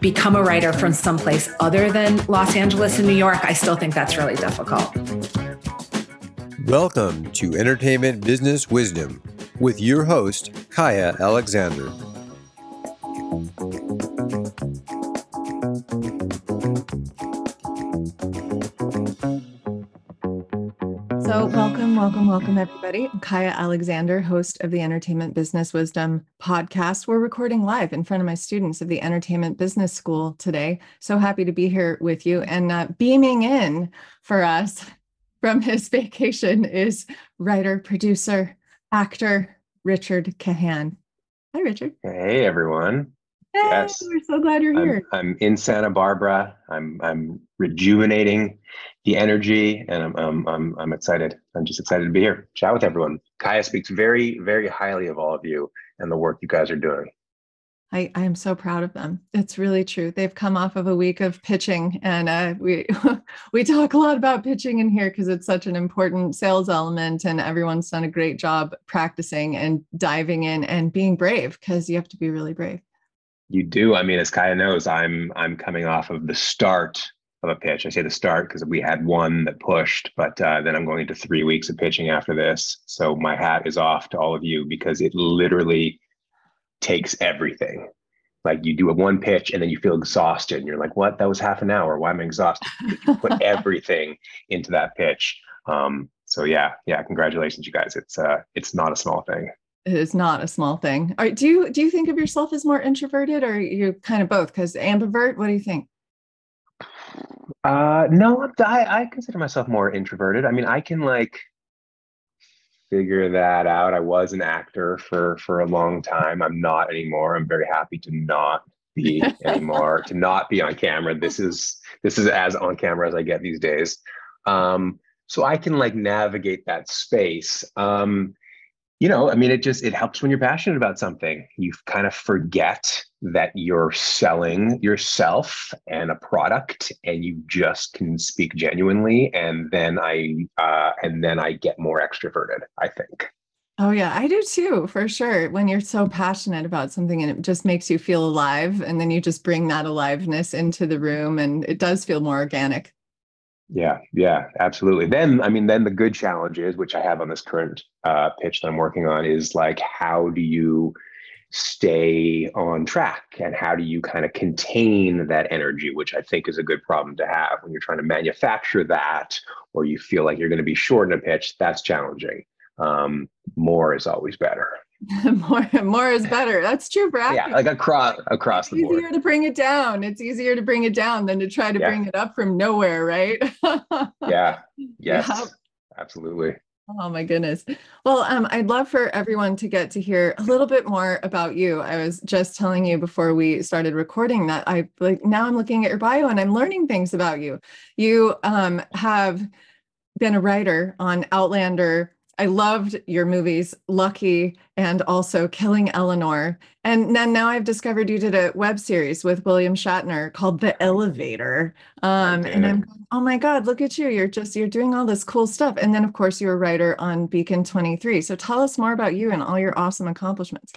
become a writer from someplace other than Los Angeles and New York, I still think that's really difficult. Welcome to Entertainment Business Wisdom with your host, Kaya Alexander. Welcome, welcome, everybody. I'm Kaya Alexander, host of the Entertainment Business Wisdom podcast. We're recording live in front of my students of the Entertainment Business School today. So happy to be here with you and uh, beaming in for us from his vacation is writer, producer, actor Richard Kahan. Hi, Richard. Hey, everyone. Hey, yes, we're so glad you're here. I'm, I'm in Santa Barbara. I'm I'm rejuvenating the energy, and I'm, I'm I'm I'm excited. I'm just excited to be here, chat with everyone. Kaya speaks very very highly of all of you and the work you guys are doing. I, I am so proud of them. It's really true. They've come off of a week of pitching, and uh, we we talk a lot about pitching in here because it's such an important sales element, and everyone's done a great job practicing and diving in and being brave because you have to be really brave. You do. I mean, as Kaya knows, I'm I'm coming off of the start of a pitch. I say the start because we had one that pushed, but uh, then I'm going into three weeks of pitching after this. So my hat is off to all of you because it literally takes everything. Like you do a one pitch and then you feel exhausted and you're like, what? That was half an hour. Why am I exhausted? You put everything into that pitch. Um, so yeah, yeah, congratulations, you guys. It's uh it's not a small thing it is not a small thing. All right, do you do you think of yourself as more introverted, or you kind of both? Because ambivert, what do you think? Uh, no, I I consider myself more introverted. I mean, I can like figure that out. I was an actor for for a long time. I'm not anymore. I'm very happy to not be anymore. to not be on camera. This is this is as on camera as I get these days. Um, so I can like navigate that space. Um, you know, I mean, it just it helps when you're passionate about something. You kind of forget that you're selling yourself and a product, and you just can speak genuinely. And then I uh, and then I get more extroverted. I think. Oh yeah, I do too, for sure. When you're so passionate about something and it just makes you feel alive, and then you just bring that aliveness into the room, and it does feel more organic. Yeah, yeah, absolutely. Then, I mean, then the good challenges, which I have on this current uh, pitch that I'm working on, is like, how do you stay on track and how do you kind of contain that energy, which I think is a good problem to have when you're trying to manufacture that or you feel like you're going to be short in a pitch. That's challenging. Um, more is always better. more more is better. That's true for Yeah, like across across it's the board. Easier to bring it down. It's easier to bring it down than to try to yeah. bring it up from nowhere, right? yeah. Yes. Yeah. Absolutely. Oh my goodness. Well, um, I'd love for everyone to get to hear a little bit more about you. I was just telling you before we started recording that I like now I'm looking at your bio and I'm learning things about you. You um, have been a writer on Outlander, I loved your movies, Lucky and also Killing Eleanor. And then now I've discovered you did a web series with William Shatner called The Elevator. Um, and I'm going, oh my God, look at you. You're just, you're doing all this cool stuff. And then, of course, you're a writer on Beacon 23. So tell us more about you and all your awesome accomplishments.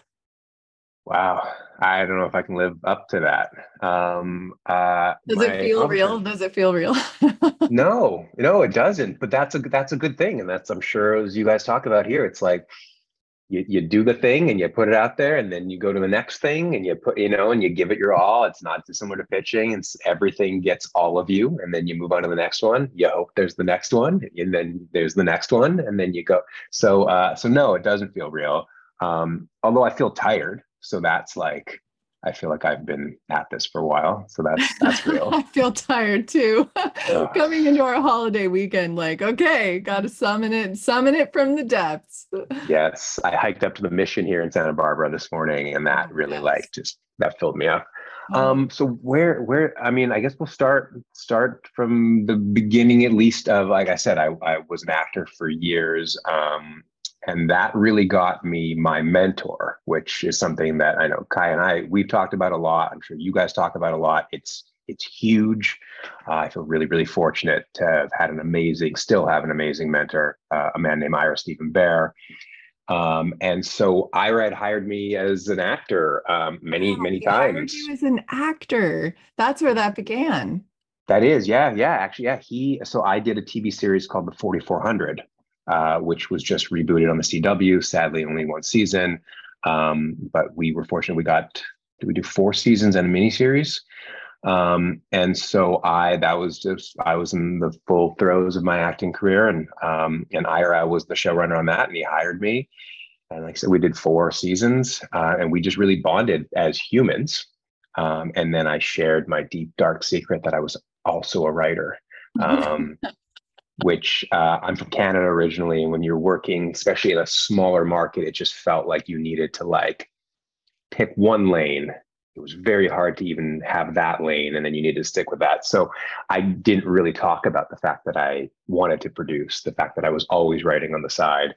Wow. I don't know if I can live up to that. Um, uh, Does it feel real? Does it feel real? no, no, it doesn't. But that's a that's a good thing, and that's I'm sure as you guys talk about here, it's like you you do the thing and you put it out there, and then you go to the next thing and you put you know and you give it your all. It's not dissimilar to pitching, It's everything gets all of you, and then you move on to the next one. You hope there's the next one, and then there's the next one, and then you go. So uh, so no, it doesn't feel real. Um, although I feel tired so that's like I feel like I've been at this for a while. So that's that's real. I feel tired too. Coming into our holiday weekend, like, okay, gotta summon it, summon it from the depths. yes. I hiked up to the mission here in Santa Barbara this morning and that really yes. like just that filled me up. Oh. Um, so where where I mean, I guess we'll start start from the beginning at least of like I said, I, I was an actor for years. Um, and that really got me my mentor, which is something that I know Kai and I we've talked about a lot. I'm sure you guys talk about a lot. It's it's huge. Uh, I feel really really fortunate to have had an amazing, still have an amazing mentor, uh, a man named Ira Steven Behr Um, and so Ira had hired me as an actor um, many many times. Hired you as an actor. That's where that began. That is, yeah, yeah. Actually, yeah. He so I did a TV series called The 4400 uh, which was just rebooted on the CW. Sadly, only one season, um, but we were fortunate. We got did we do four seasons and a miniseries? Um, and so I that was just I was in the full throes of my acting career, and um, and Ira was the showrunner on that, and he hired me. And like I said, we did four seasons, uh, and we just really bonded as humans. Um, and then I shared my deep dark secret that I was also a writer. Um, which uh, I'm from Canada originally. And when you're working, especially in a smaller market, it just felt like you needed to like pick one lane. It was very hard to even have that lane, and then you needed to stick with that. So I didn't really talk about the fact that I wanted to produce, the fact that I was always writing on the side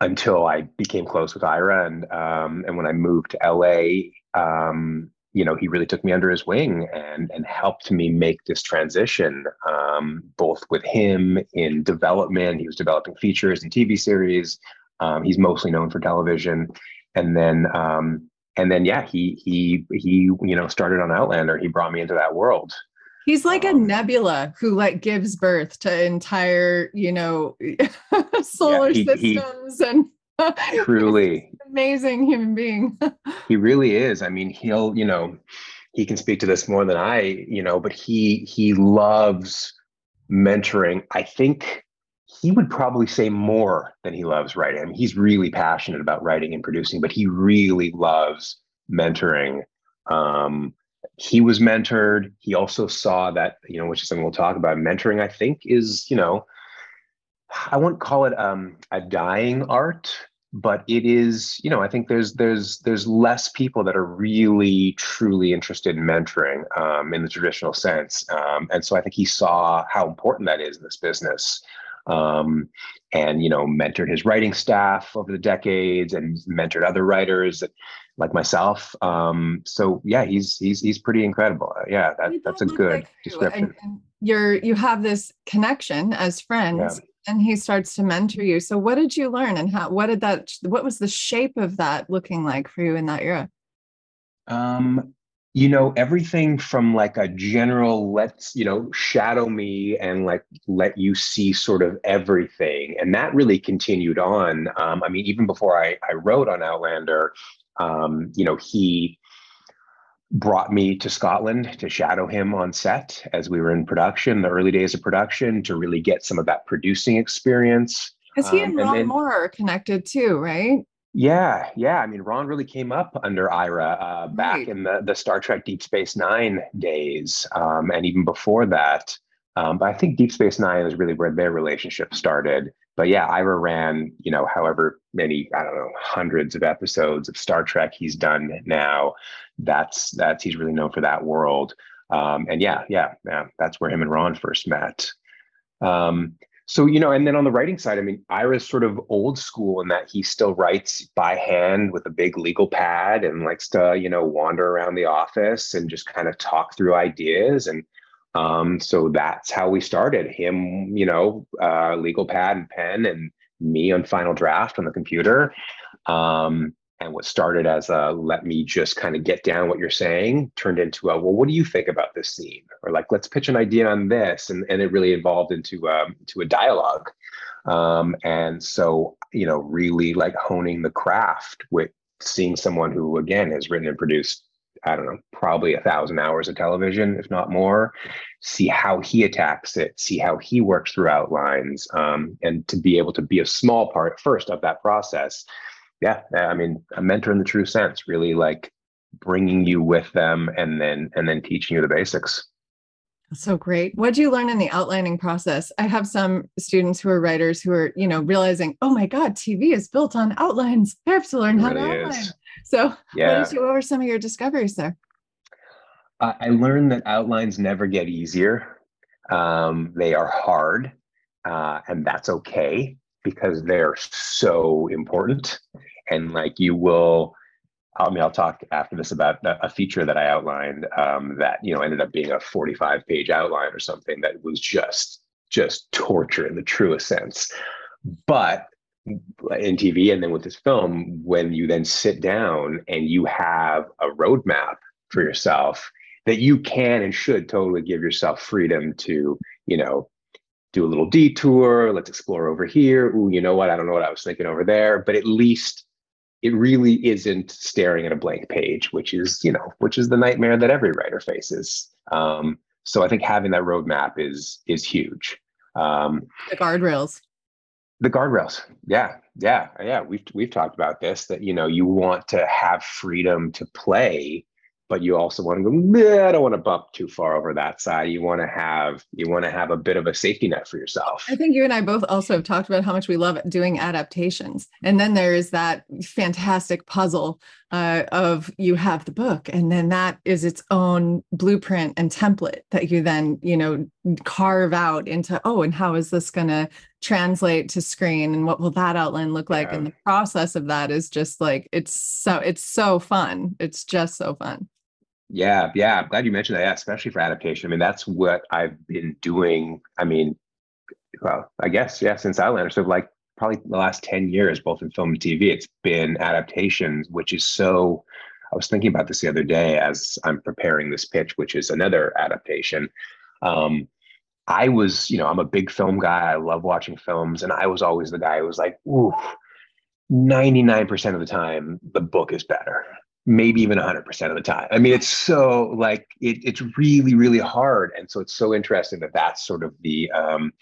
until I became close with Ira. And um, and when I moved to LA, um, you know, he really took me under his wing and and helped me make this transition, um, both with him in development. He was developing features and TV series. Um, he's mostly known for television, and then um, and then yeah, he he he you know started on Outlander. He brought me into that world. He's like a um, nebula who like gives birth to entire, you know, solar yeah, he, systems he, and Truly. amazing human being. he really is. I mean, he'll, you know, he can speak to this more than I, you know, but he he loves mentoring. I think he would probably say more than he loves writing. I mean, he's really passionate about writing and producing, but he really loves mentoring. Um, he was mentored. He also saw that, you know, which is something we'll talk about. Mentoring, I think, is, you know, I wouldn't call it um, a dying art, but it is. You know, I think there's there's there's less people that are really truly interested in mentoring um, in the traditional sense, um, and so I think he saw how important that is in this business. Um, and you know, mentored his writing staff over the decades, and mentored other writers like myself. Um, so yeah, he's he's he's pretty incredible. Uh, yeah, that, that's a good description. And, and you're you have this connection as friends. Yeah and he starts to mentor you. So what did you learn and how what did that what was the shape of that looking like for you in that era? Um you know everything from like a general let's you know shadow me and like let you see sort of everything and that really continued on. Um, i mean even before i i wrote on outlander um, you know he brought me to Scotland to shadow him on set as we were in production, the early days of production, to really get some of that producing experience. Because he um, and Ron then, Moore are connected too, right? Yeah, yeah. I mean, Ron really came up under Ira uh, back right. in the, the Star Trek Deep Space Nine days, um, and even before that. Um, but I think Deep Space Nine is really where their relationship started. But yeah, Ira ran, you know, however many, I don't know, hundreds of episodes of Star Trek he's done now. That's that's he's really known for that world. Um, and yeah, yeah, yeah, that's where him and Ron first met. Um, so you know, and then on the writing side, I mean, Ira's sort of old school in that he still writes by hand with a big legal pad and likes to, you know, wander around the office and just kind of talk through ideas and um, so that's how we started. Him, you know, uh, legal pad and pen, and me on final draft on the computer. Um, and what started as a let me just kind of get down what you're saying turned into a well, what do you think about this scene? Or like let's pitch an idea on this, and and it really evolved into um, to a dialogue. Um, and so you know, really like honing the craft with seeing someone who again has written and produced I don't know, probably a thousand hours of television, if not more. See how he attacks it, see how he works through outlines, um, and to be able to be a small part first of that process. Yeah, I mean, a mentor in the true sense, really like bringing you with them and then and then teaching you the basics so great. What did you learn in the outlining process? I have some students who are writers who are, you know, realizing, oh my God, TV is built on outlines. I have to learn how really to outline. Is. So, yeah. what, what were some of your discoveries there? Uh, I learned that outlines never get easier. Um, they are hard, uh, and that's okay because they're so important. And like you will, I mean, I'll talk after this about a feature that I outlined um, that you know ended up being a 45 page outline or something that was just just torture in the truest sense. But in TV and then with this film, when you then sit down and you have a roadmap for yourself that you can and should totally give yourself freedom to, you know, do a little detour. Let's explore over here. Ooh, you know what? I don't know what I was thinking over there, but at least it really isn't staring at a blank page, which is, you know, which is the nightmare that every writer faces. Um, so I think having that roadmap is is huge. Um, the guardrails. The guardrails. Yeah, yeah, yeah. We've we've talked about this that you know you want to have freedom to play but you also want to go, I don't want to bump too far over that side. You want to have you want to have a bit of a safety net for yourself. I think you and I both also have talked about how much we love doing adaptations. And then there is that fantastic puzzle uh, of you have the book, and then that is its own blueprint and template that you then, you know, carve out into, oh, and how is this going to translate to screen and what will that outline look like? Yeah. And the process of that is just like it's so it's so fun. It's just so fun. Yeah, yeah. I'm glad you mentioned that. Yeah, especially for adaptation. I mean, that's what I've been doing. I mean, well, I guess, yeah, since Outlander. So like probably the last 10 years, both in film and TV, it's been adaptations, which is so I was thinking about this the other day as I'm preparing this pitch, which is another adaptation. Um, I was, you know, I'm a big film guy. I love watching films, and I was always the guy who was like, ooh, 99% of the time, the book is better maybe even 100% of the time. I mean, it's so like it, it's really, really hard. And so it's so interesting that that's sort of the, um,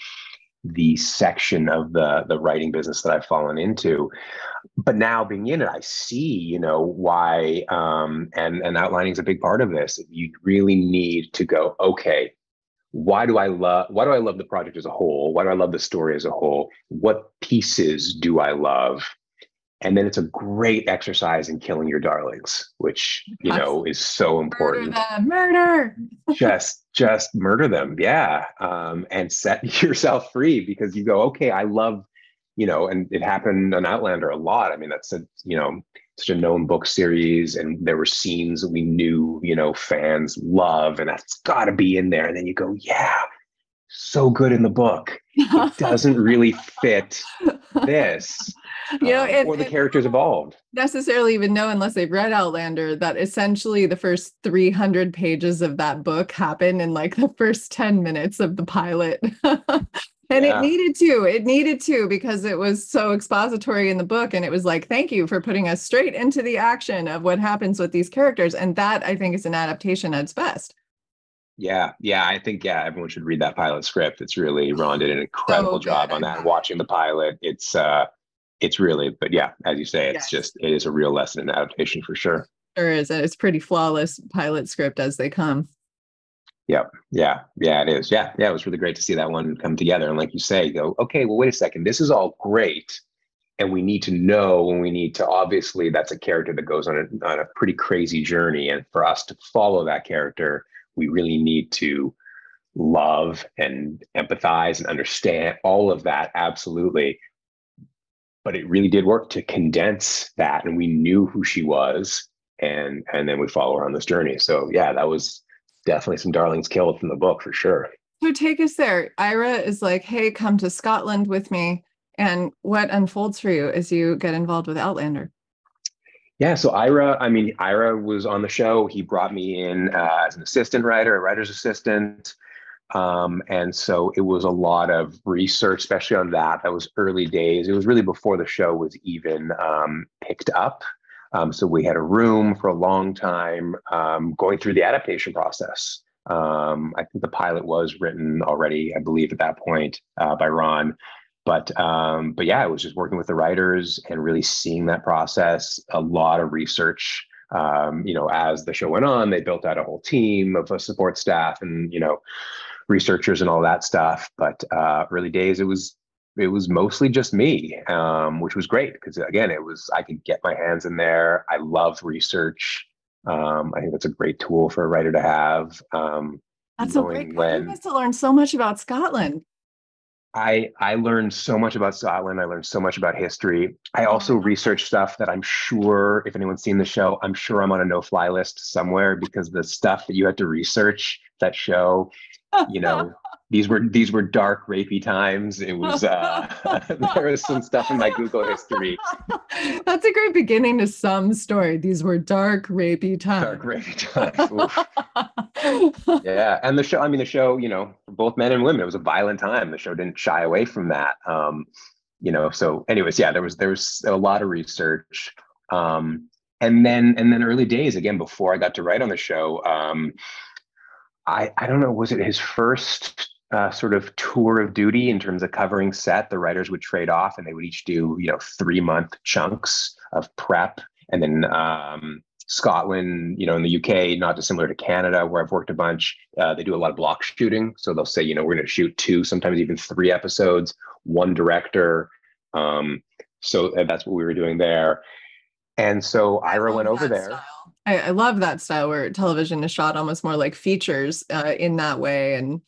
the section of the the writing business that I've fallen into. But now being in it, I see, you know, why um, and and outlining is a big part of this. You really need to go, okay, why do I love why do I love the project as a whole? Why do I love the story as a whole? What pieces do I love? And then it's a great exercise in killing your darlings which you know is so important. Murder, murder. just just murder them yeah. Um, and set yourself free because you go okay i love you know and it happened on outlander a lot. I mean that's a you know such a known book series and there were scenes that we knew you know fans love and that's got to be in there. And then you go yeah so good in the book it doesn't really fit this you know, um, it, or the characters evolved. Necessarily even know unless they've read Outlander that essentially the first 300 pages of that book happen in like the first 10 minutes of the pilot. and yeah. it needed to it needed to because it was so expository in the book and it was like thank you for putting us straight into the action of what happens with these characters and that i think is an adaptation at its best yeah, yeah, I think yeah, everyone should read that pilot script. It's really Ron did an incredible job on that. Watching the pilot, it's uh, it's really, but yeah, as you say, it's yes. just it is a real lesson in adaptation for sure. Sure is. It's pretty flawless pilot script as they come. Yep. yeah, yeah, it is. Yeah, yeah, it was really great to see that one come together. And like you say, go, okay, well, wait a second, this is all great. And we need to know and we need to obviously that's a character that goes on a on a pretty crazy journey. And for us to follow that character, we really need to love and empathize and understand all of that absolutely. But it really did work to condense that and we knew who she was and and then we follow her on this journey. So yeah that was definitely some darlings killed from the book for sure. So take us there. Ira is like hey come to scotland with me and what unfolds for you as you get involved with outlander yeah so ira i mean ira was on the show he brought me in uh, as an assistant writer a writer's assistant um, and so it was a lot of research, especially on that. That was early days. It was really before the show was even um, picked up. Um, so we had a room for a long time um, going through the adaptation process. Um, I think the pilot was written already, I believe, at that point uh, by Ron. But um, but yeah, it was just working with the writers and really seeing that process. A lot of research um, you know, as the show went on, they built out a whole team of a support staff and you know, researchers and all that stuff. But uh, early days, it was it was mostly just me, um, which was great because again, it was I could get my hands in there. I love research. Um, I think that's a great tool for a writer to have. Um, that's a great. When, have learned so much about Scotland. I I learned so much about Scotland. I learned so much about history. I also mm-hmm. researched stuff that I'm sure, if anyone's seen the show, I'm sure I'm on a no-fly list somewhere because the stuff that you had to research that show, you know, these were these were dark rapey times. It was uh there was some stuff in my google history. That's a great beginning to some story. These were dark rapey times. dark rapey times. Yeah and the show i mean the show you know both men and women it was a violent time. The show didn't shy away from that. Um you know so anyways yeah there was there was a lot of research. Um and then and then early days again before i got to write on the show um I, I don't know, was it his first uh, sort of tour of duty in terms of covering set. The writers would trade off, and they would each do you know three month chunks of prep, and then um, Scotland, you know, in the UK, not dissimilar to Canada, where I've worked a bunch. Uh, they do a lot of block shooting, so they'll say, you know, we're going to shoot two, sometimes even three episodes, one director. Um, so that's what we were doing there. And so Ira went over there. I, I, love that style where television is shot almost more like features uh, in that way, and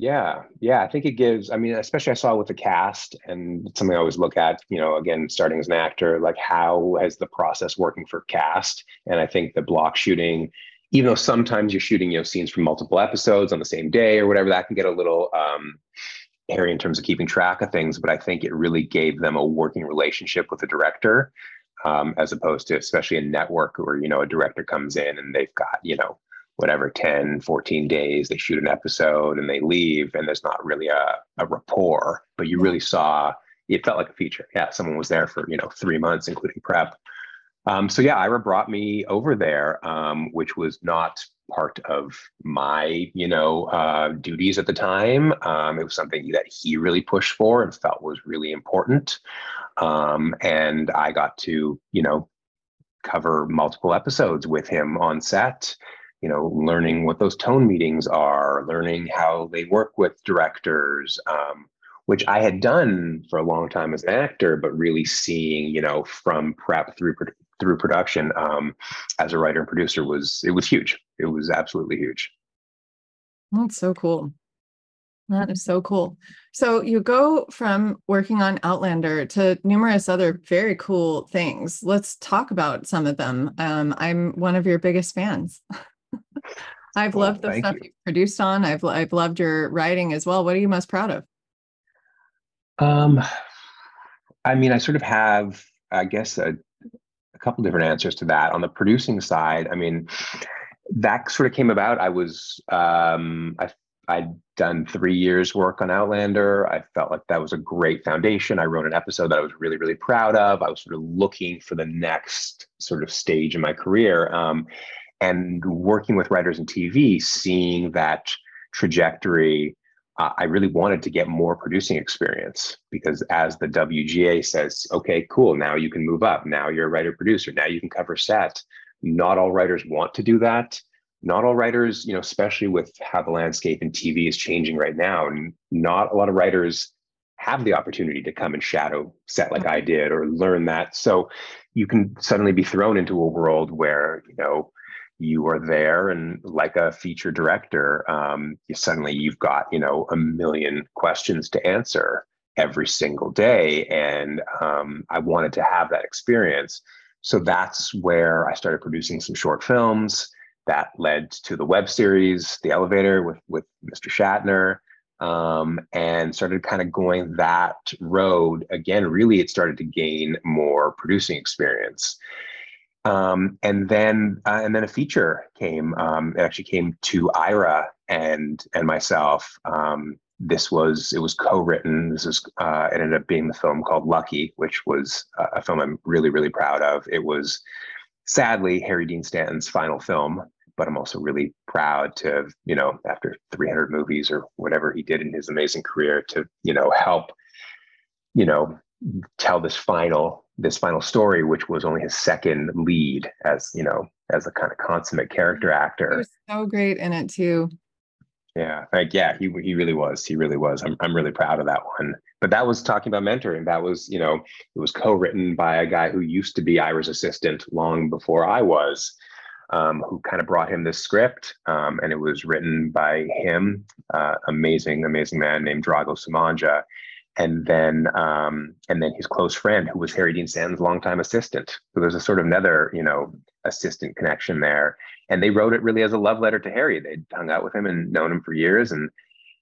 yeah, yeah, I think it gives. I mean, especially I saw with the cast, and something I always look at. You know, again, starting as an actor, like how has the process working for cast? And I think the block shooting, even though sometimes you're shooting, you know, scenes from multiple episodes on the same day or whatever, that can get a little um, hairy in terms of keeping track of things. But I think it really gave them a working relationship with the director, um, as opposed to especially a network where you know a director comes in and they've got you know whatever 10 14 days they shoot an episode and they leave and there's not really a, a rapport but you really saw it felt like a feature. Yeah someone was there for you know three months including prep. Um, so yeah ira brought me over there um, which was not part of my you know uh, duties at the time. Um, it was something that he really pushed for and felt was really important. Um, and i got to you know cover multiple episodes with him on set you know, learning what those tone meetings are, learning how they work with directors, um, which I had done for a long time as an actor, but really seeing, you know, from prep through through production um, as a writer and producer was it was huge. It was absolutely huge. That's so cool. That is so cool. So you go from working on Outlander to numerous other very cool things. Let's talk about some of them. Um, I'm one of your biggest fans. I've well, loved the stuff you. have produced on. I've I've loved your writing as well. What are you most proud of? Um, I mean, I sort of have, I guess, a, a couple different answers to that. On the producing side, I mean, that sort of came about. I was, um, I I'd done three years work on Outlander. I felt like that was a great foundation. I wrote an episode that I was really, really proud of. I was sort of looking for the next sort of stage in my career. Um, and working with writers in TV, seeing that trajectory, uh, I really wanted to get more producing experience because, as the WGA says, okay, cool, now you can move up. Now you're a writer producer. Now you can cover set. Not all writers want to do that. Not all writers, you know, especially with how the landscape in TV is changing right now, and not a lot of writers have the opportunity to come and shadow set like I did or learn that. So you can suddenly be thrown into a world where, you know, you are there and like a feature director um, you suddenly you've got you know a million questions to answer every single day. And um, i wanted to have that experience. So that's where i started producing some short films that led to the web series the elevator with with mr shatner um, and started kind of going that road. Again really it started to gain more producing experience um, and then uh, and then a feature came. Um, it actually came to Ira and and myself. Um, this was it was co-written. This is uh, it ended up being the film called Lucky, which was a film I'm really really proud of. It was sadly Harry Dean Stanton's final film, but I'm also really proud to have you know after 300 movies or whatever he did in his amazing career to you know help you know tell this final this final story, which was only his second lead as you know as a kind of consummate character actor. He was so great in it too. Yeah, like yeah, he he really was. He really was. I'm I'm really proud of that one. But that was talking about mentoring. That was you know it was co-written by a guy who used to be Ira's assistant long before I was. Um, who kind of brought him this script, um, and it was written by him, uh, amazing, amazing man named Drago Sumonja, and then um, and then his close friend who was Harry Dean Stanton's longtime assistant. So there's a sort of another you know assistant connection there, and they wrote it really as a love letter to Harry. They'd hung out with him and known him for years, and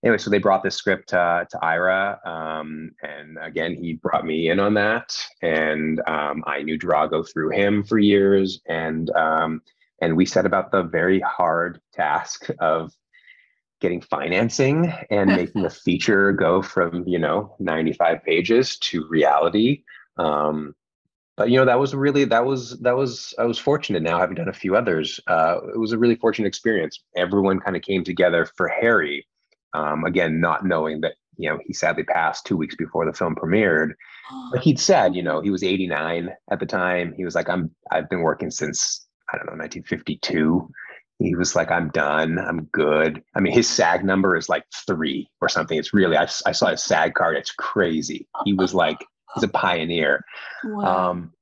anyway, so they brought this script uh, to Ira, um, and again he brought me in on that, and um, I knew Drago through him for years, and um, and we set about the very hard task of getting financing and making a feature go from you know 95 pages to reality. Um, but you know that was really that was that was i was fortunate now having done a few others. Uh, it was a really fortunate experience. Everyone kind of came together for harry um, again not knowing that you know he sadly passed two weeks before the film premiered. But he'd said you know he was 89 at the time. He was like i'm i've been working since i don't know 1952 he was like, I'm done. I'm good. I mean, his SAG number is like three or something. It's really, I, I saw his SAG card. It's crazy. He was like, he's a pioneer. Wow. Um,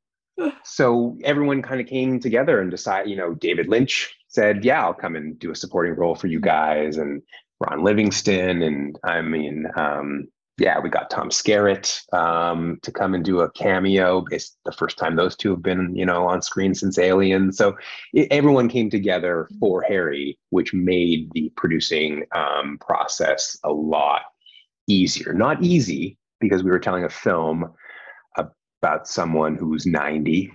so everyone kind of came together and decided, you know, David Lynch said, yeah, I'll come and do a supporting role for you guys. And Ron Livingston. And I mean, um, yeah, we got Tom Skerritt um, to come and do a cameo. It's the first time those two have been, you know, on screen since Alien. So it, everyone came together for Harry, which made the producing um, process a lot easier. Not easy because we were telling a film about someone who's 90,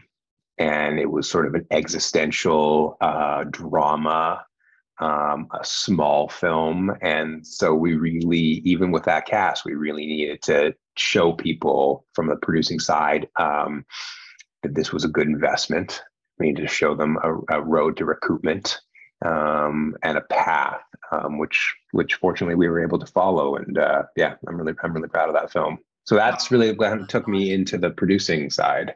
and it was sort of an existential uh, drama um, a small film. And so we really, even with that cast, we really needed to show people from the producing side um, that this was a good investment. We needed to show them a, a road to recoupment um, and a path, um, which which fortunately we were able to follow. And uh, yeah, I'm really I'm really proud of that film. So that's really what took me into the producing side.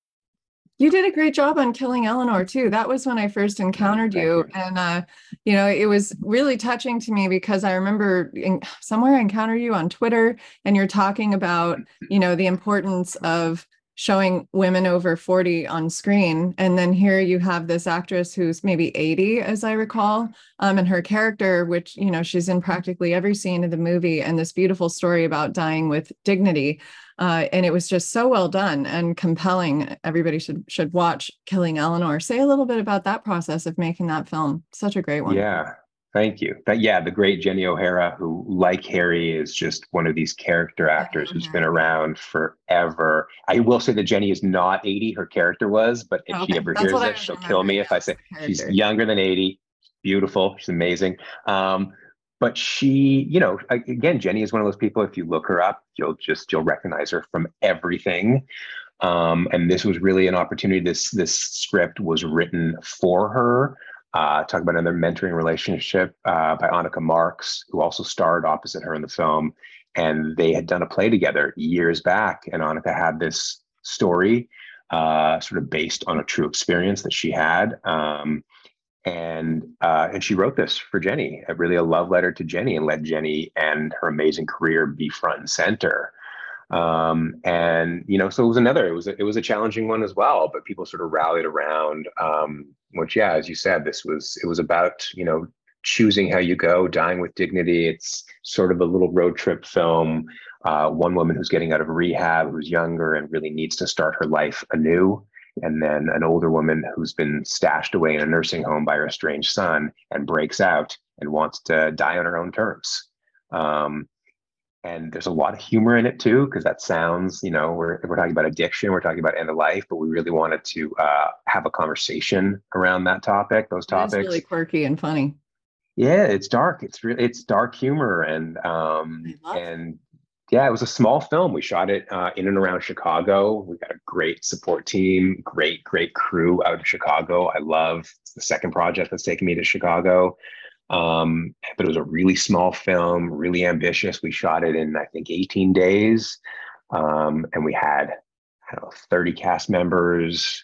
You did a great job on killing Eleanor too. That was when I first encountered you, and uh, you know it was really touching to me because I remember in, somewhere I encountered you on Twitter, and you're talking about you know the importance of showing women over 40 on screen and then here you have this actress who's maybe 80 as i recall um, and her character which you know she's in practically every scene of the movie and this beautiful story about dying with dignity uh, and it was just so well done and compelling. Everybody should should watch Killing Eleanor. Say a little bit about that process of making that film. Such a great one. Yeah, Thank you. But yeah, the great Jenny O'Hara, who, like Harry, is just one of these character actors who's been around forever. I will say that Jenny is not 80, her character was, but if okay. she ever That's hears it, she'll kill me if I say she's younger than 80. Beautiful. She's amazing. Um, but she you know again jenny is one of those people if you look her up you'll just you'll recognize her from everything um, and this was really an opportunity this this script was written for her uh, talk about another mentoring relationship uh, by Annika Marks, who also starred opposite her in the film. And they had done a play together years back. And Annika had this story uh, sort of based on a true experience that she had. Um, and uh, and she wrote this for Jenny, a, really a love letter to Jenny, and let Jenny and her amazing career be front and center. Um, and you know, so it was another. It was a, it was a challenging one as well, but people sort of rallied around. Um, which, yeah, as you said, this was it was about you know choosing how you go, dying with dignity. It's sort of a little road trip film. Uh, one woman who's getting out of rehab, who's younger and really needs to start her life anew and then an older woman who's been stashed away in a nursing home by her estranged son and breaks out and wants to die on her own terms. Um, and there's a lot of humor in it too because that sounds you know we're, we're talking about addiction we're talking about end of life but we really wanted to uh, have a conversation around that topic those topics It's really quirky and funny. yeah it's dark it's really it's dark humor and um I love it. and yeah it was a small film. We shot it uh, in and around chicago. We got a great support team great great crew out of chicago. I love the second project that's taken me to chicago. Um, but it was a really small film really ambitious. We shot it in i think 18 days. Um, and we had I don't know 30 cast members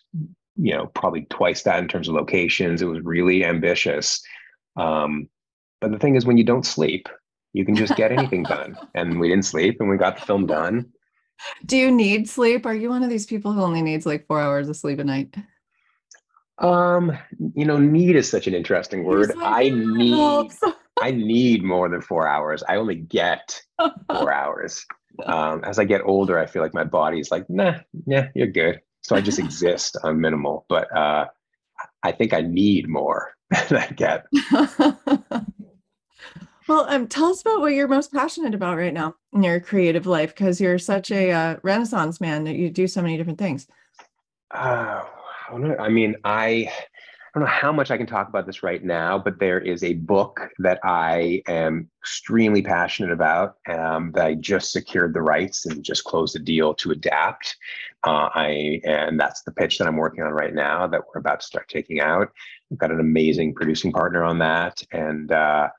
you know probably twice that in terms of locations. It was really ambitious. Um, but the thing is, when you don't sleep, you can just get anything done. And we didn't sleep, and we got the film done. Do you need sleep? Are you one of these people who only needs like four hours of sleep a night? Um, you know, need is such an interesting word. You're I need, I need more than four hours. I only get four hours. Um, as I get older, I feel like my body's like, nah, yeah, you're good. So I just exist on minimal. But uh, I think I need more than I get. Well, um, tell us about what you're most passionate about right now in your creative life, because you're such a uh, renaissance man that you do so many different things. Uh, I don't know. I mean, I, I don't know how much I can talk about this right now, but there is a book that I am extremely passionate about um, that I just secured the rights and just closed the deal to adapt. Uh, I and that's the pitch that I'm working on right now that we're about to start taking out. We've got an amazing producing partner on that, and uh,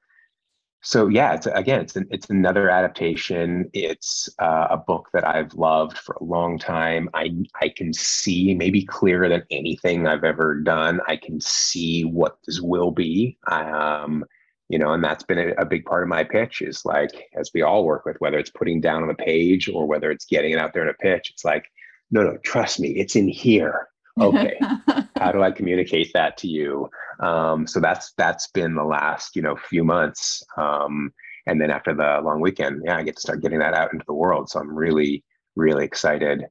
so yeah, it's again, it's an, it's another adaptation. It's uh, a book that I've loved for a long time. I I can see maybe clearer than anything I've ever done. I can see what this will be. Um, you know, and that's been a, a big part of my pitch. Is like as we all work with, whether it's putting down on a page or whether it's getting it out there in a pitch. It's like, no, no, trust me, it's in here. Okay, how do I communicate that to you? Um, so that's that's been the last you know few months. Um, and then after the long weekend, yeah, I get to start getting that out into the world. So I'm really really excited.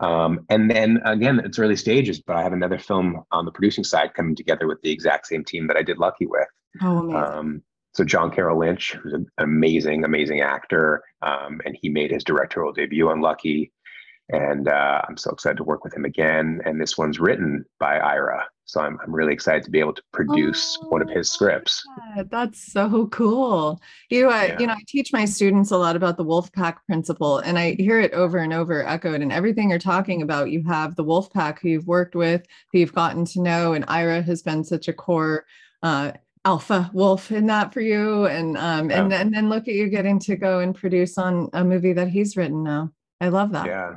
Um, and then again, it's early stages, but I have another film on the producing side coming together with the exact same team that I did Lucky with. oh. Um, so John Carroll Lynch, who's an amazing, amazing actor, um, and he made his directorial debut on Lucky, and uh, I'm so excited to work with him again. And this one's written by Ira, so I'm I'm really excited to be able to produce one of his scripts. Yeah, That's so cool. You, uh, Yeah. you know, I teach my students a lot about the wolf pack principle, and I hear it over and over echoed. And everything you're talking about, you have the wolf pack who you've worked with, who you've gotten to know, and Ira has been such a core uh, alpha wolf in that for you. And um, and Yeah. and then look at you getting to go and produce on a movie that he's written now. I love that. Yeah,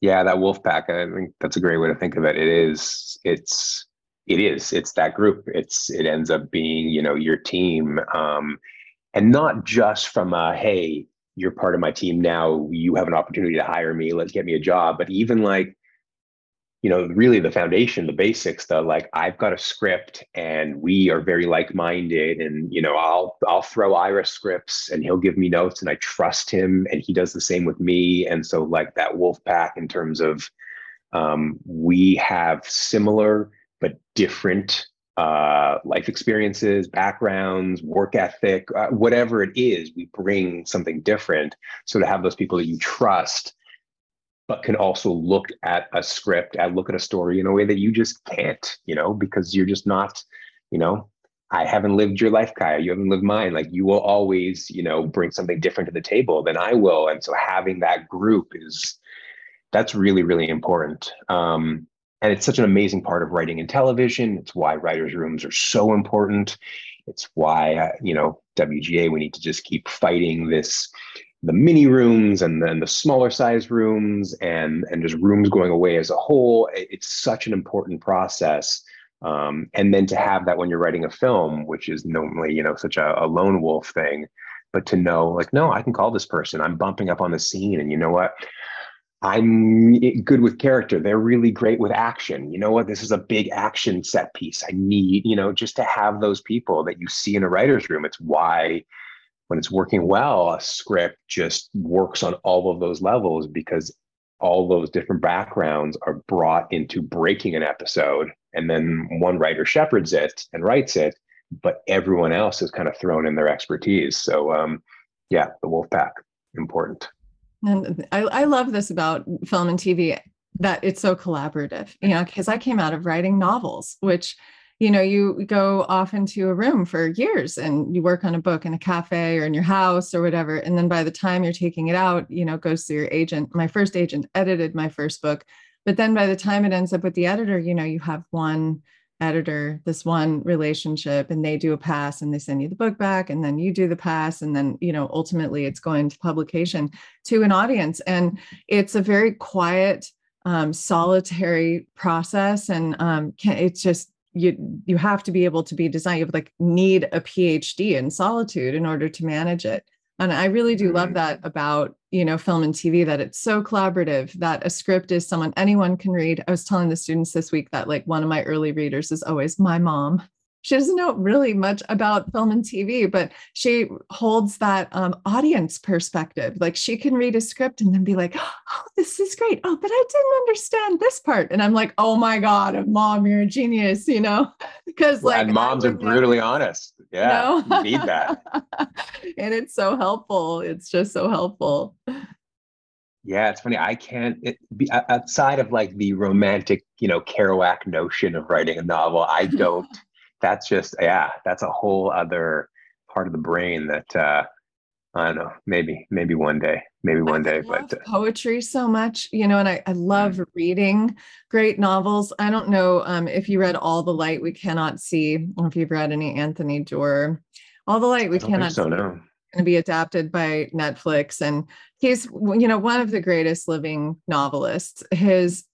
yeah, that wolf pack. I think that's a great way to think of it. It is. It's. It is. It's that group. It's. It ends up being you know your team, um, and not just from a hey, you're part of my team now. You have an opportunity to hire me. Let's get me a job. But even like, you know, really the foundation, the basics. The like, I've got a script, and we are very like-minded, and you know, I'll I'll throw Ira's scripts, and he'll give me notes, and I trust him, and he does the same with me. And so, like that wolf pack, in terms of, um, we have similar but different uh, life experiences, backgrounds, work ethic, uh, whatever it is, we bring something different. So to have those people that you trust, but can also look at a script, at look at a story in a way that you just can't, you know, because you're just not, you know, I haven't lived your life, Kaya. You haven't lived mine. Like you will always, you know, bring something different to the table than I will. And so having that group is that's really, really important. Um, and it's such an amazing part of writing in television. It's why writers' rooms are so important. It's why, uh, you know, WGA, we need to just keep fighting this the mini rooms and then the smaller size rooms and and just rooms going away as a whole it's such an important process. Um, and then to have that when you're writing a film which is normally you know such a, a lone wolf thing but to know like no i can call this person. I'm bumping up on the scene and you know what? I'm good with character. They're really great with action. You know what? This is a big action set piece. I need you know just to have those people that you see in a writer's room. It's why when it's working well, a script just works on all of those levels because all those different backgrounds are brought into breaking an episode. And then one writer shepherds it and writes it, but everyone else is kind of thrown in their expertise. So, um, yeah, the wolf pack. important. And I, I love this about film and TV that it's so collaborative, you know, because I came out of writing novels, which, you know, you go off into a room for years and you work on a book in a cafe or in your house or whatever. And then by the time you're taking it out, you know, it goes to your agent. My first agent edited my first book. But then by the time it ends up with the editor, you know, you have one editor this one relationship and they do a pass and they send you the book back and then you do the pass and then you know ultimately it's going to publication to an audience and it's a very quiet um, solitary process and um, can, it's just you you have to be able to be designed you have like need a phd in solitude in order to manage it. And i really do love mm-hmm. that about you know film and tv that it's so collaborative that a script is someone anyone can read. I was telling the students this week that like one of my early readers is always my mom she doesn't know really much about film and TV, but she holds that um, audience perspective. Like she can read a script and then be like, "Oh, this is great." Oh, but I didn't understand this part, and I'm like, "Oh my god, mom, you're a genius," you know, because like and moms are brutally honest. Yeah, you need that, and it's so helpful. It's just so helpful. Yeah, it's funny. I can't it, be outside of like the romantic, you know, Kerouac notion of writing a novel. I don't that's just yeah that's a whole other part of the brain that uh i don't know maybe maybe one day maybe one I day but uh, poetry so much you know and i, I love mm. reading great novels i don't know um, if you read all the light we cannot see or if you've read any anthony doerr all the light we cannot so see. no going to be adapted by Netflix and he's you know one of the greatest living novelists his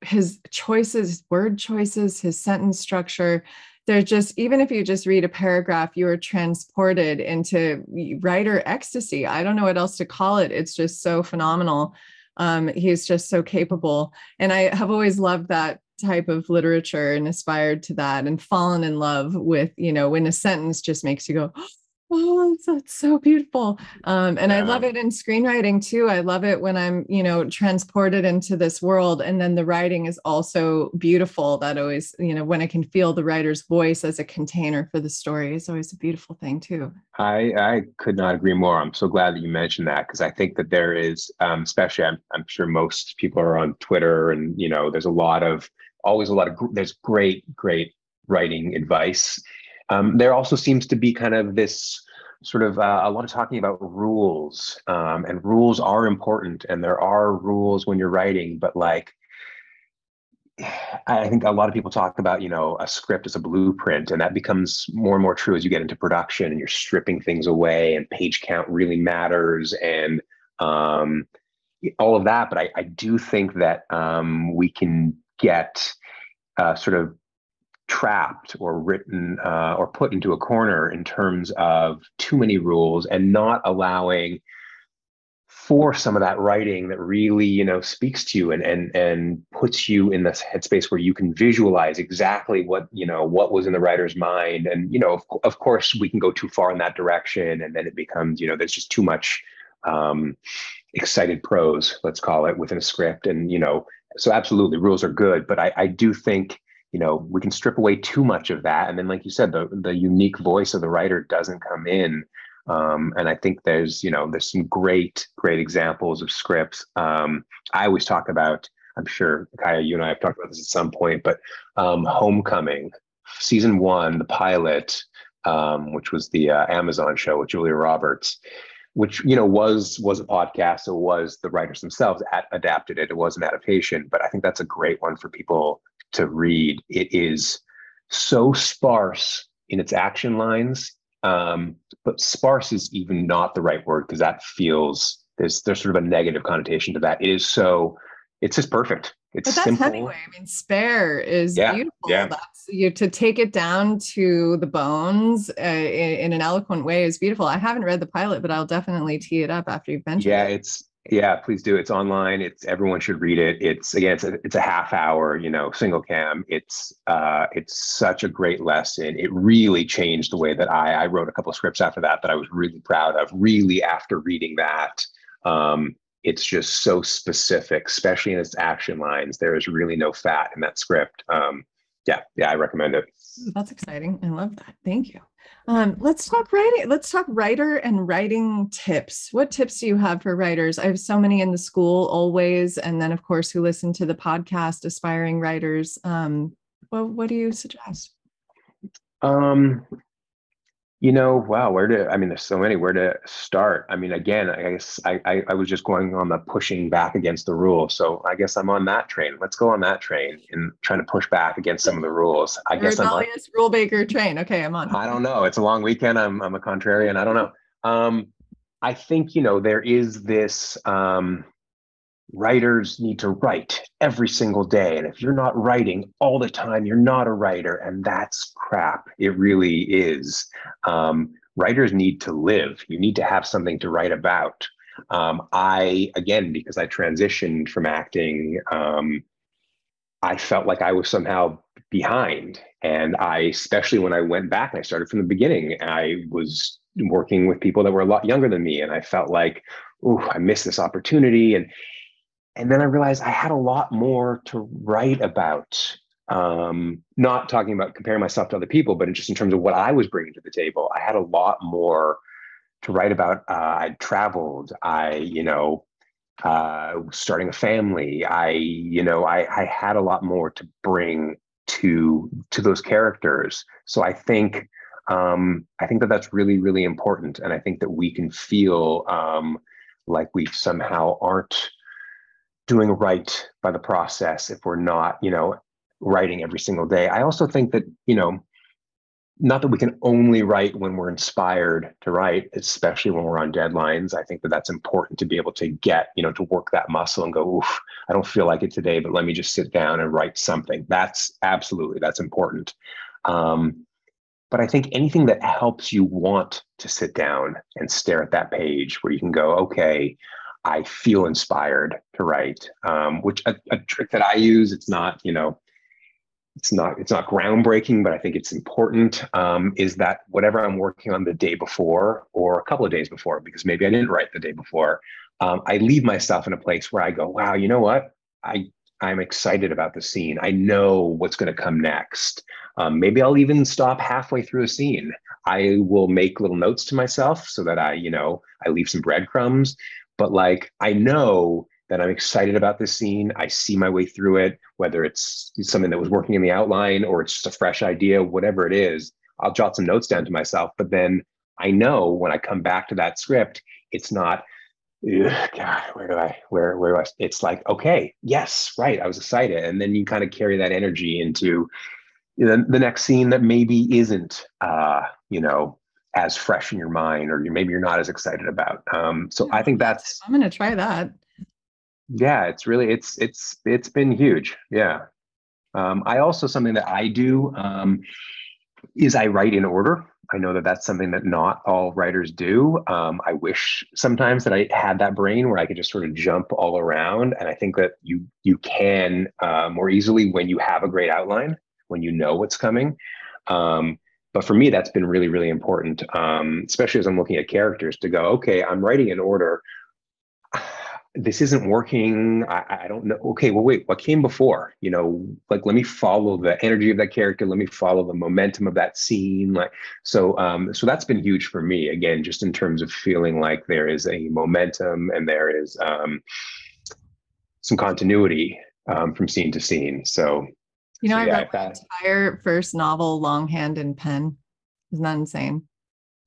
his choices word choices his sentence structure they're just even if you just read a paragraph you are transported into writer ecstasy. I don't know what else to call it. It's just so phenomenal. Um, he's just so capable. And i have always loved that type of literature and aspired to that and fallen in love with you know when a sentence just makes you go oh that's, so beautiful. Um, and yeah. i love it in screenwriting too. I love it when i'm you know transported into this world and then the writing is also beautiful. That always you know when i can feel the writer's voice as a container for the story is always a beautiful thing too. I i could not agree more. I'm so glad that you mentioned that because i think that there is um, especially I'm, I'm sure most people are on twitter and you know there's a lot of always a lot of there's great great writing advice um, there also seems to be kind of this sort of uh, a lot of talking about rules, um, and rules are important, and there are rules when you're writing, but like I think a lot of people talk about, you know, a script as a blueprint, and that becomes more and more true as you get into production and you're stripping things away, and page count really matters, and um, all of that. But I, I do think that um, we can get uh, sort of trapped or written uh, or put into a corner in terms of too many rules and not allowing for some of that writing that really you know speaks to you and and and puts you in this headspace where you can visualize exactly what you know what was in the writer's mind. And you know of, of course we can go too far in that direction and then it becomes you know there's just too much um excited prose let's call it within a script. And you know so absolutely rules are good but i i do think you know we can strip away too much of that. And then like you said the the unique voice of the writer doesn't come in. Um, and i think there's you know there's some great great examples of scripts. Um, i always talk about i'm sure kaya you and i have talked about this at some point but um, homecoming season one the pilot um, which was the uh, amazon show with julia roberts which you know was was a podcast. So was the writers themselves at, adapted it. It was an adaptation but i think that's a great one for people to read. It is so sparse in its action lines, um, but sparse is even not the right word because that feels there's there's sort of a negative connotation to that. It is so it's just perfect. It's but that's simple. Hemingway. I mean, spare is yeah, beautiful. Yeah. That's you to take it down to the bones uh, in, in, an eloquent way is beautiful. I haven't read the pilot, but I'll definitely tee it up after you've mentioned yeah, it. Yeah, it's yeah, please do. It's online. It's everyone should read it. It's again, it's a, it's a half hour, you know, single cam. It's uh, it's such a great lesson. It really changed the way that I I wrote a couple of scripts after that that I was really proud of. Really, after reading that, um, it's just so specific, especially in its action lines. There is really no fat in that script. Um, yeah, yeah, I recommend it. That's exciting. I love that. Thank you. Um, let's talk writing. Let's talk writer and writing tips. What tips do you have for writers? I have so many in the school always, and then of course who listen to the podcast, aspiring writers. Um, well, what do you suggest? Um, you know, wow, where to, I mean, there's so many, where to start. I mean, again, I guess I, I, I was just going on the pushing back against the rules. So I guess I'm on that train. Let's go on that train and trying to push back against some of the rules. I guess I'm on, rebellious rule baker train. Okay, I'm on. I don't know. It's a long weekend. I'm, I'm a contrarian. I don't know. Um, I think, you know, there is this, um, writers need to write every single day. And if you're not writing all the time, you're not a writer. And that's crap. It really is. Um, writers need to live. You need to have something to write about. Um, I, again, because I transitioned from acting, um, I felt like I was somehow behind. And I, especially when I went back and I started from the beginning, I was working with people that were a lot younger than me. And I felt like, oh, I missed this opportunity. And and then I realized I had a lot more to write about. Um, not talking about comparing myself to other people, but just in terms of what I was bringing to the table, I had a lot more to write about. Uh, I'd traveled. I, you know, uh, starting a family. I, you know, I, I had a lot more to bring to to those characters. So I think um, I think that that's really really important, and I think that we can feel um, like we somehow aren't doing right by the process if we're not, you know, writing every single day. I also think that, you know, not that we can only write when we're inspired to write, especially when we're on deadlines. I think that that's important to be able to get, you know, to work that muscle and go, Oof, I don't feel like it today, but let me just sit down and write something. That's absolutely, that's important. Um, but I think anything that helps you want to sit down and stare at that page where you can go, okay, I feel inspired to write. Um, which a, a, trick that I use, it's not, you know, it's not it's not groundbreaking, but I think it's important. Um, is that whatever I'm working on the day before or a couple of days before, because maybe I didn't write the day before, um, I leave myself in a place where I go, wow, you know what, I I'm excited about the scene. I know what's going to come next. Um, maybe I'll even stop halfway through a scene. I will make little notes to myself so that I, you know, I leave some breadcrumbs but like I know that I'm excited about this scene. I see my way through it, whether it's something that was working in the outline or it's just a fresh idea, whatever it is. I'll jot some notes down to myself, but then I know when I come back to that script, it's not, God, where do I, where, where do I, it's like, okay, yes, right. I was excited. And then you kind of carry that energy into know, the next scene that maybe isn't, uh, you know, as fresh in your mind or you maybe you're not as excited about um, so i think that's i'm going to try that. Yeah it's really it's it's it's been huge yeah. Um, i also something that i do um, is i write in order. I know that that's something that not all writers do. Um, i wish sometimes that i had that brain where i could just sort of jump all around and i think that you you can uh, more easily when you have a great outline when you know what's coming. Um, but for me that's been really really important um, especially as i'm looking at characters to go okay i'm writing in order. This isn't working. I, I, don't know. Okay well wait what came before? You know like let me follow the energy of that character. Let me follow the momentum of that scene. Like so um so that's been huge for me again just in terms of feeling like there is a momentum and there is um some continuity um, from scene to scene. So you know, so, I yeah, read my entire first novel longhand and pen. Isn't that insane?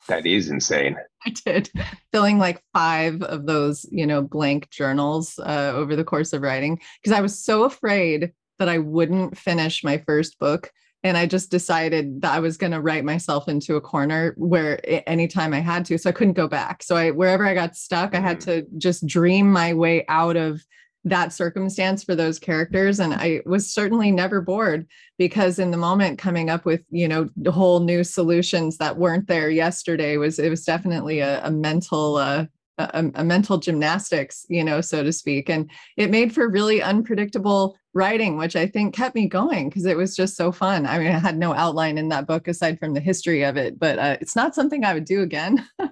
That is insane. I did, filling like five of those, you know, blank journals uh, over the course of writing because I was so afraid that I wouldn't finish my first book. And I just decided that I was going to write myself into a corner where anytime I had to, so I couldn't go back. So I, wherever I got stuck, I had mm. to just dream my way out of that circumstance for those characters and i was certainly never bored because in the moment coming up with you know whole new solutions that weren't there yesterday was it was definitely a, a mental uh, a, a, mental gymnastics you know so to speak. And it made for really unpredictable writing which i think kept me going because it was just so fun. I mean i had no outline in that book aside from the history of it but uh, it's not something i would do again.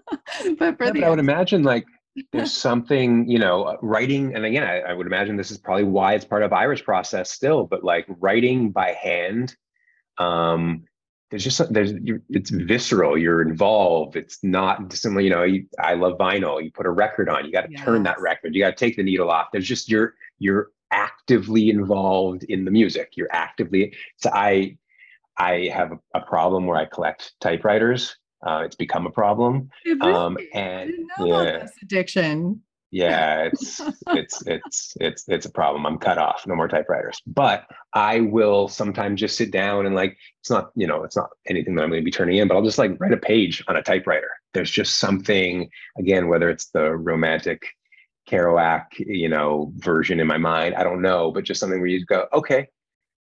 But for yeah, the but i would imagine like there's something you know uh, writing and again I, I, would imagine this is probably why it's part of Ira's process still but like writing by hand Um, there's just there's it's visceral. You're involved. It's not dissimilar. You know, you, I love vinyl. You put a record on. You got to yes. turn that record. You got to take the needle off. There's just you're you're actively involved in the music. You're actively. So I I have a, a problem where I collect typewriters. Uh, it's become a problem. Really? Um, and yeah, addiction. Yeah it's it's it's it's it's a problem. I'm cut off. No more typewriters. But i will sometimes just sit down and like it's not you know it's not anything that i'm going to be turning in but i'll just like write a page on a typewriter. There's just something again whether it's the romantic kerouac you know version in my mind i don't know but just something where you go okay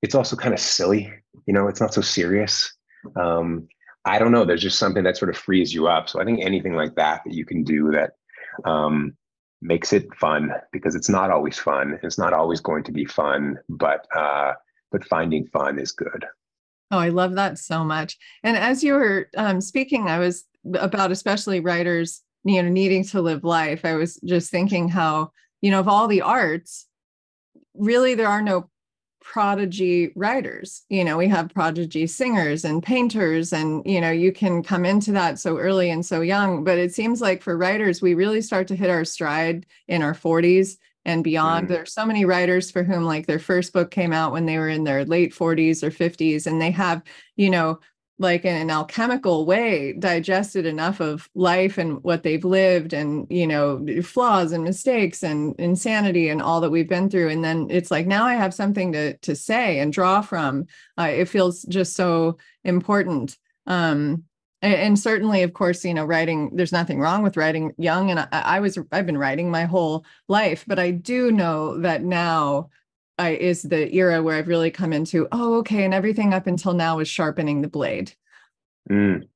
it's also kind of silly you know it's not so serious. Um i don't know there's just something that sort of frees you up so i think anything like that that you can do that um makes it fun because it's not always fun. It's not always going to be fun, but uh, but finding fun is good. Oh, I love that so much. And as you were um, speaking, I was about especially writers, you know, needing to live life. I was just thinking how you know of all the arts, really there are no prodigy writers you know we have prodigy singers and painters and you know you can come into that so early and so young but it seems like for writers we really start to hit our stride in our 40s and beyond mm. there's so many writers for whom like their first book came out when they were in their late 40s or 50s and they have you know like in an alchemical way digested enough of life and what they've lived and you know flaws and mistakes and insanity and all that we've been through. And then it's like now i have something to to say and draw from. Uh, it feels just so important. Um and, certainly of course you know writing there's nothing wrong with writing young. And I, I was i've been writing my whole life but i do know that now I, is the era where I've really come into, oh, okay. And everything up until now is sharpening the blade. Mm.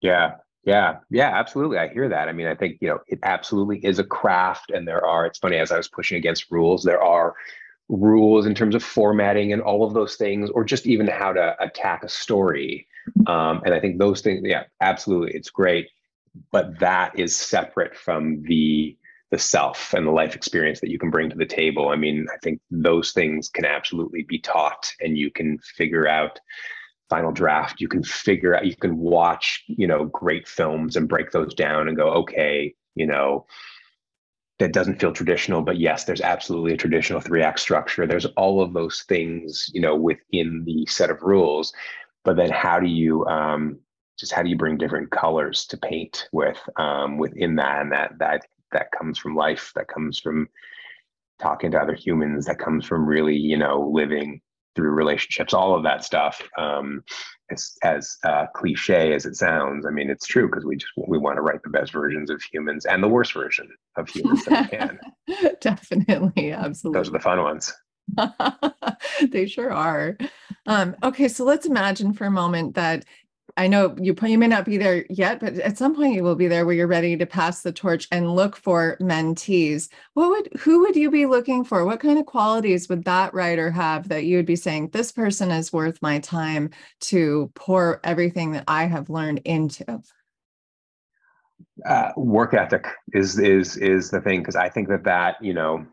Yeah. Yeah. Yeah. Absolutely. I hear that. I mean, I think, you know, it absolutely is a craft. And there are, it's funny, as I was pushing against rules, there are rules in terms of formatting and all of those things, or just even how to attack a story. Um, and I think those things, yeah, absolutely. It's great. But that is separate from the, the self and the life experience that you can bring to the table. I mean, I think those things can absolutely be taught and you can figure out final draft. You can figure out, you can watch, you know, great films and break those down and go, okay, you know, that doesn't feel traditional, but yes, there's absolutely a traditional three act structure. There's all of those things, you know, within the set of rules. But then how do you, um, just how do you bring different colors to paint with um, within that and that that that comes from life that comes from talking to other humans that comes from really you know living through relationships all of that stuff. Um, as, as uh, cliche as it sounds i mean it's true because we just we want to write the best versions of humans and the worst version of humans that we can. Definitely absolutely those are the fun ones. they sure are. Um, okay so let's imagine for a moment that I know you you may not be there yet, but at some point you will be there where you're ready to pass the torch and look for mentees. What would who would you be looking for? What kind of qualities would that writer have that you would be saying this person is worth my time to pour everything that I have learned into? Uh, work ethic is is is the thing because I think that that you know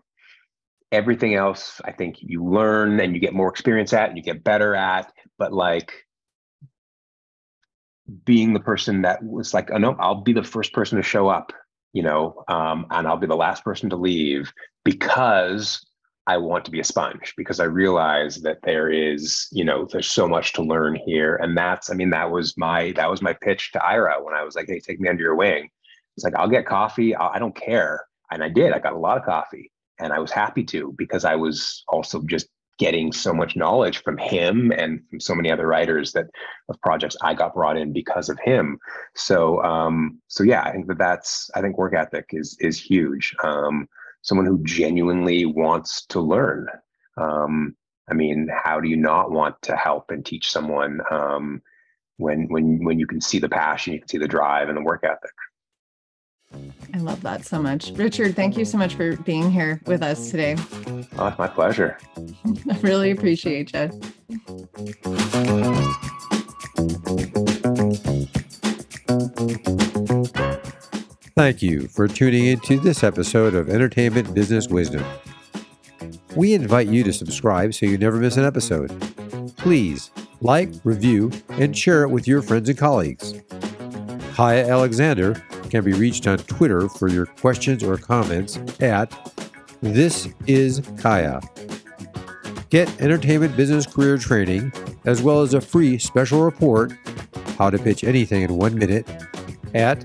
everything else I think you learn and you get more experience at and you get better at, but like being the person that was like, oh no, I'll be the first person to show up, you know, um, and I'll be the last person to leave because I want to be a sponge because I realize that there is, you know, there's so much to learn here. And that's, I mean, that was my, that was my pitch to Ira when I was like, hey, take me under your wing. It's like, I'll get coffee. I do not care. And I did, I got a lot of coffee and I was happy to because I was also just getting so much knowledge from him and from so many other writers that of projects I got brought in because of him. So um, so yeah, I think that that's I think work ethic is is huge. Um, someone who genuinely wants to learn. Um, I mean, how do you not want to help and teach someone um, when when when you can see the passion, you can see the drive and the work ethic? I love that so much. Richard, thank you so much for being here with us today. Oh, it's my pleasure. I really appreciate you. Thank you for tuning in to this episode of Entertainment Business Wisdom. We invite you to subscribe so you never miss an episode. Please like, review, and share it with your friends and colleagues. Kaya Alexander can be reached on Twitter for your questions or comments at This is Kaya. Get entertainment business career training as well as a free special report, How to Pitch Anything in One Minute, at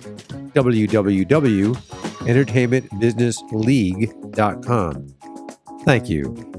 www.entertainmentbusinessleague.com. Thank you.